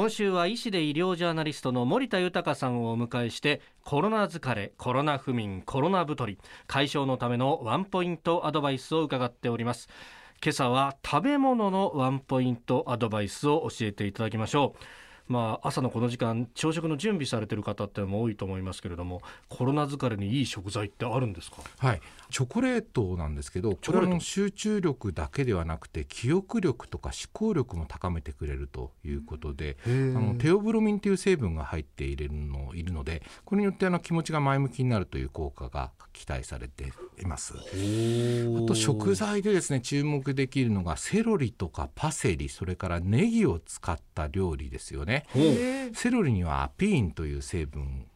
今週は医師で医療ジャーナリストの森田豊さんをお迎えしてコロナ疲れコロナ不眠コロナ太り解消のためのワンポイントアドバイスを伺っております。今朝は食べ物のワンポイントアドバイスを教えていただきましょう。まあ、朝のこの時間朝食の準備されてる方っても多いと思いますけれどもコロナ疲れにいい食材ってあるんですか？はい。チョコレートなんですけどこれは集中力だけではなくて記憶力とか思考力も高めてくれるということであのテオブロミンという成分が入っているのいるのでこれによってあの気持ちが前向きになるという効果が期待されています。あと食材でですね注目できるのがセロリとかパセリそれからネギを使った料理ですよね。セロリにはアピーンという成分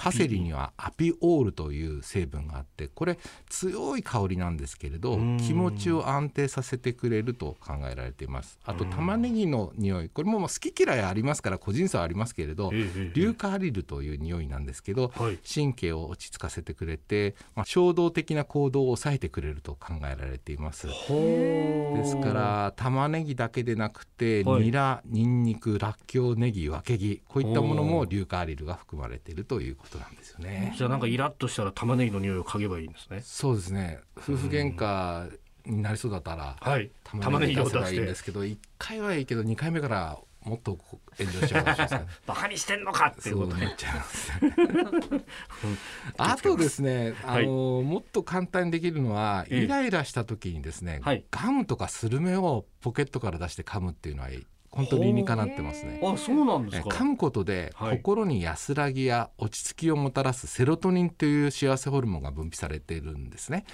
パセリにはアピオールという成分があってこれ強い香りなんですけれど気持ちを安定させてくれると考えられています。あと玉ねぎの匂い。これも好き嫌いありますから個人差はありますけれど硫化アリルという匂いなんですけど、神経を落ち着かせてくれて、まあ、衝動的な行動を抑えてくれると考えられていますですから玉ねぎだけでなくて、ニラニンニクらっきょうネギわけぎこういったものも硫化アリルが含まれているということなんですよね。じゃあなんかイラッとしたら玉ねぎの匂いを嗅げばいいんですね。そうですね。夫婦喧嘩になりそうだったら、はい、玉ねぎを出せばいいんですけど、一回はいいけど二回目からもっと炎上しちゃうかもしれない バカにしてんのかっていうことね。あとですね、あの、はい、もっと簡単にできるのは、イライラした時にですね、はい、ガムとかスルメをポケットから出して噛むっていうのは本当理にかなってますね。あ、そうなんですか。噛むことで、心に安らぎや落ち着きをもたらすセロトニンという幸せホルモンが分泌されているんですね。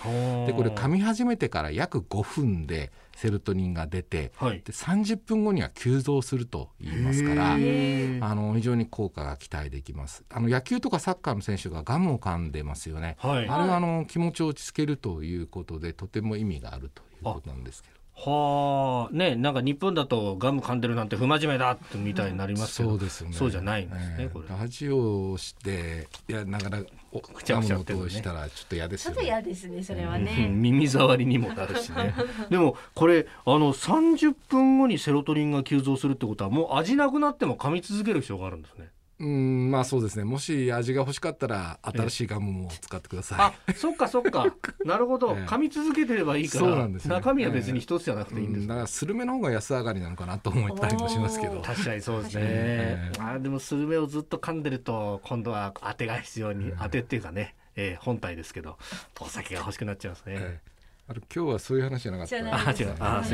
で、これ噛み始めてから約5分でセロトニンが出て、はい、で30分後には急増すると言いますからあの非常に効果が期待できます。あの野球とかサッカーの選手がガムを噛んでますよね、はい、あれはあの気持ちを落ち着けるということでとても意味があるということなんですけどはあねなんか日本だとガム噛んでるなんて不真面目だってみたいになりますけど、うん、そうですよね。そうじゃないんですね、ね、これ。ラジオをしていやなかなかガムの音をしたらちょっと嫌ですよね。ちょっと嫌ですねそれはね、うん、耳障りにもなるしね。でもこれあの30分後にセロトニンが急増するってことはもう味なくなっても噛み続ける必要があるんですねうんまあそうですね。もし味が欲しかったら新しいガムも使ってください、あそっかそっか。なるほど、ええ、噛み続けてればいいからそうなんです、ね、中身は別に一つじゃなくていいんです、だからスルメの方が安上がりなのかなと思ったりもしますけど。確かにそうですね、えー、あでもスルメをずっと噛んでると今度は当てが必要に、当てっていうかね、えー、本体ですけどお酒が欲しくなっちゃいますね、えーあれ今日はそういう話じゃなかった。あ、違う。あ、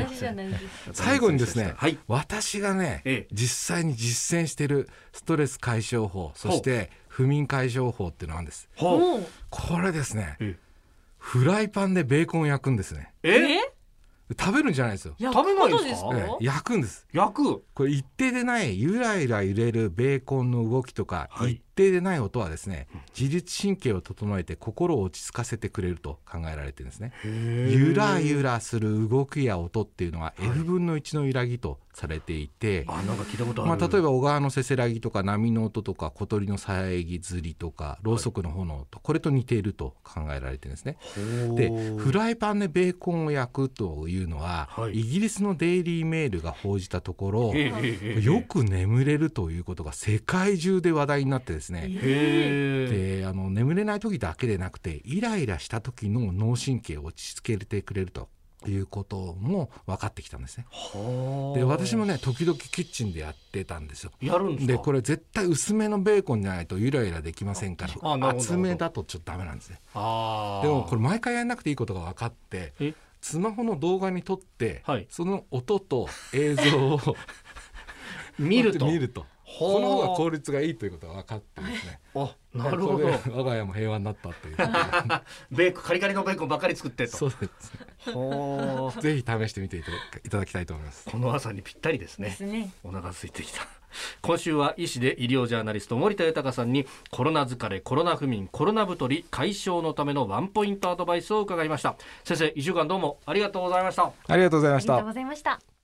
最後にですね、はい、私がね、ええ、実際に実践しているストレス解消法、そして不眠解消法っていうのがあるんです。これですね、フライパンでベーコンを焼くんですね。え？食べるんじゃないですよ。食べないですか、ええ、焼くんです。焼く。これ一定でないゆらゆら揺れるベーコンの動きとか、はい、一定でない音はですね自律神経を整えて心を落ち着かせてくれると考えられてるんですね。ゆらゆらする動きや音っていうのは F 分の1の揺らぎとされていて、はい、あなんか聞いたことまあ、例えば小川のせせらぎとか波の音とか小鳥のさえぎずりとかろうそくの炎と、これと似ていると考えられてるんですね。でフライパンでベーコンを焼くというのは、はい、イギリスのデイリーメールが報じたところよく眠れるということが世界中で話題になってですですね。であの眠れない時だけでなくてイライラした時の脳神経を落ち着けてくれると。いうことも分かってきたんですね。で私もね時々キッチンでやってたんですよ。やるんでこれ絶対薄めのベーコンじゃないとゆらゆらできませんから厚めだとちょっとダメなんですね。でもこれ毎回やらなくていいことが分かってスマホの動画に撮って、はい、その音と映像を 見ると 見るとこの方が効率がいいということが分かってですね。あ、なるほど。我が家も平和になったという。ベーコンカリカリのベーコンばかり作ってと。そうです。ぜひ試してみていただきたいと思います。この朝にぴったりですね。すねお腹空いてきた。今週は医師で医療ジャーナリスト森田豊さんにコロナ疲れコロナ不眠コロナ太り解消のためのワンポイントアドバイスを伺いました先生一週間どうもありがとうございましたありがとうございましたありがとうございました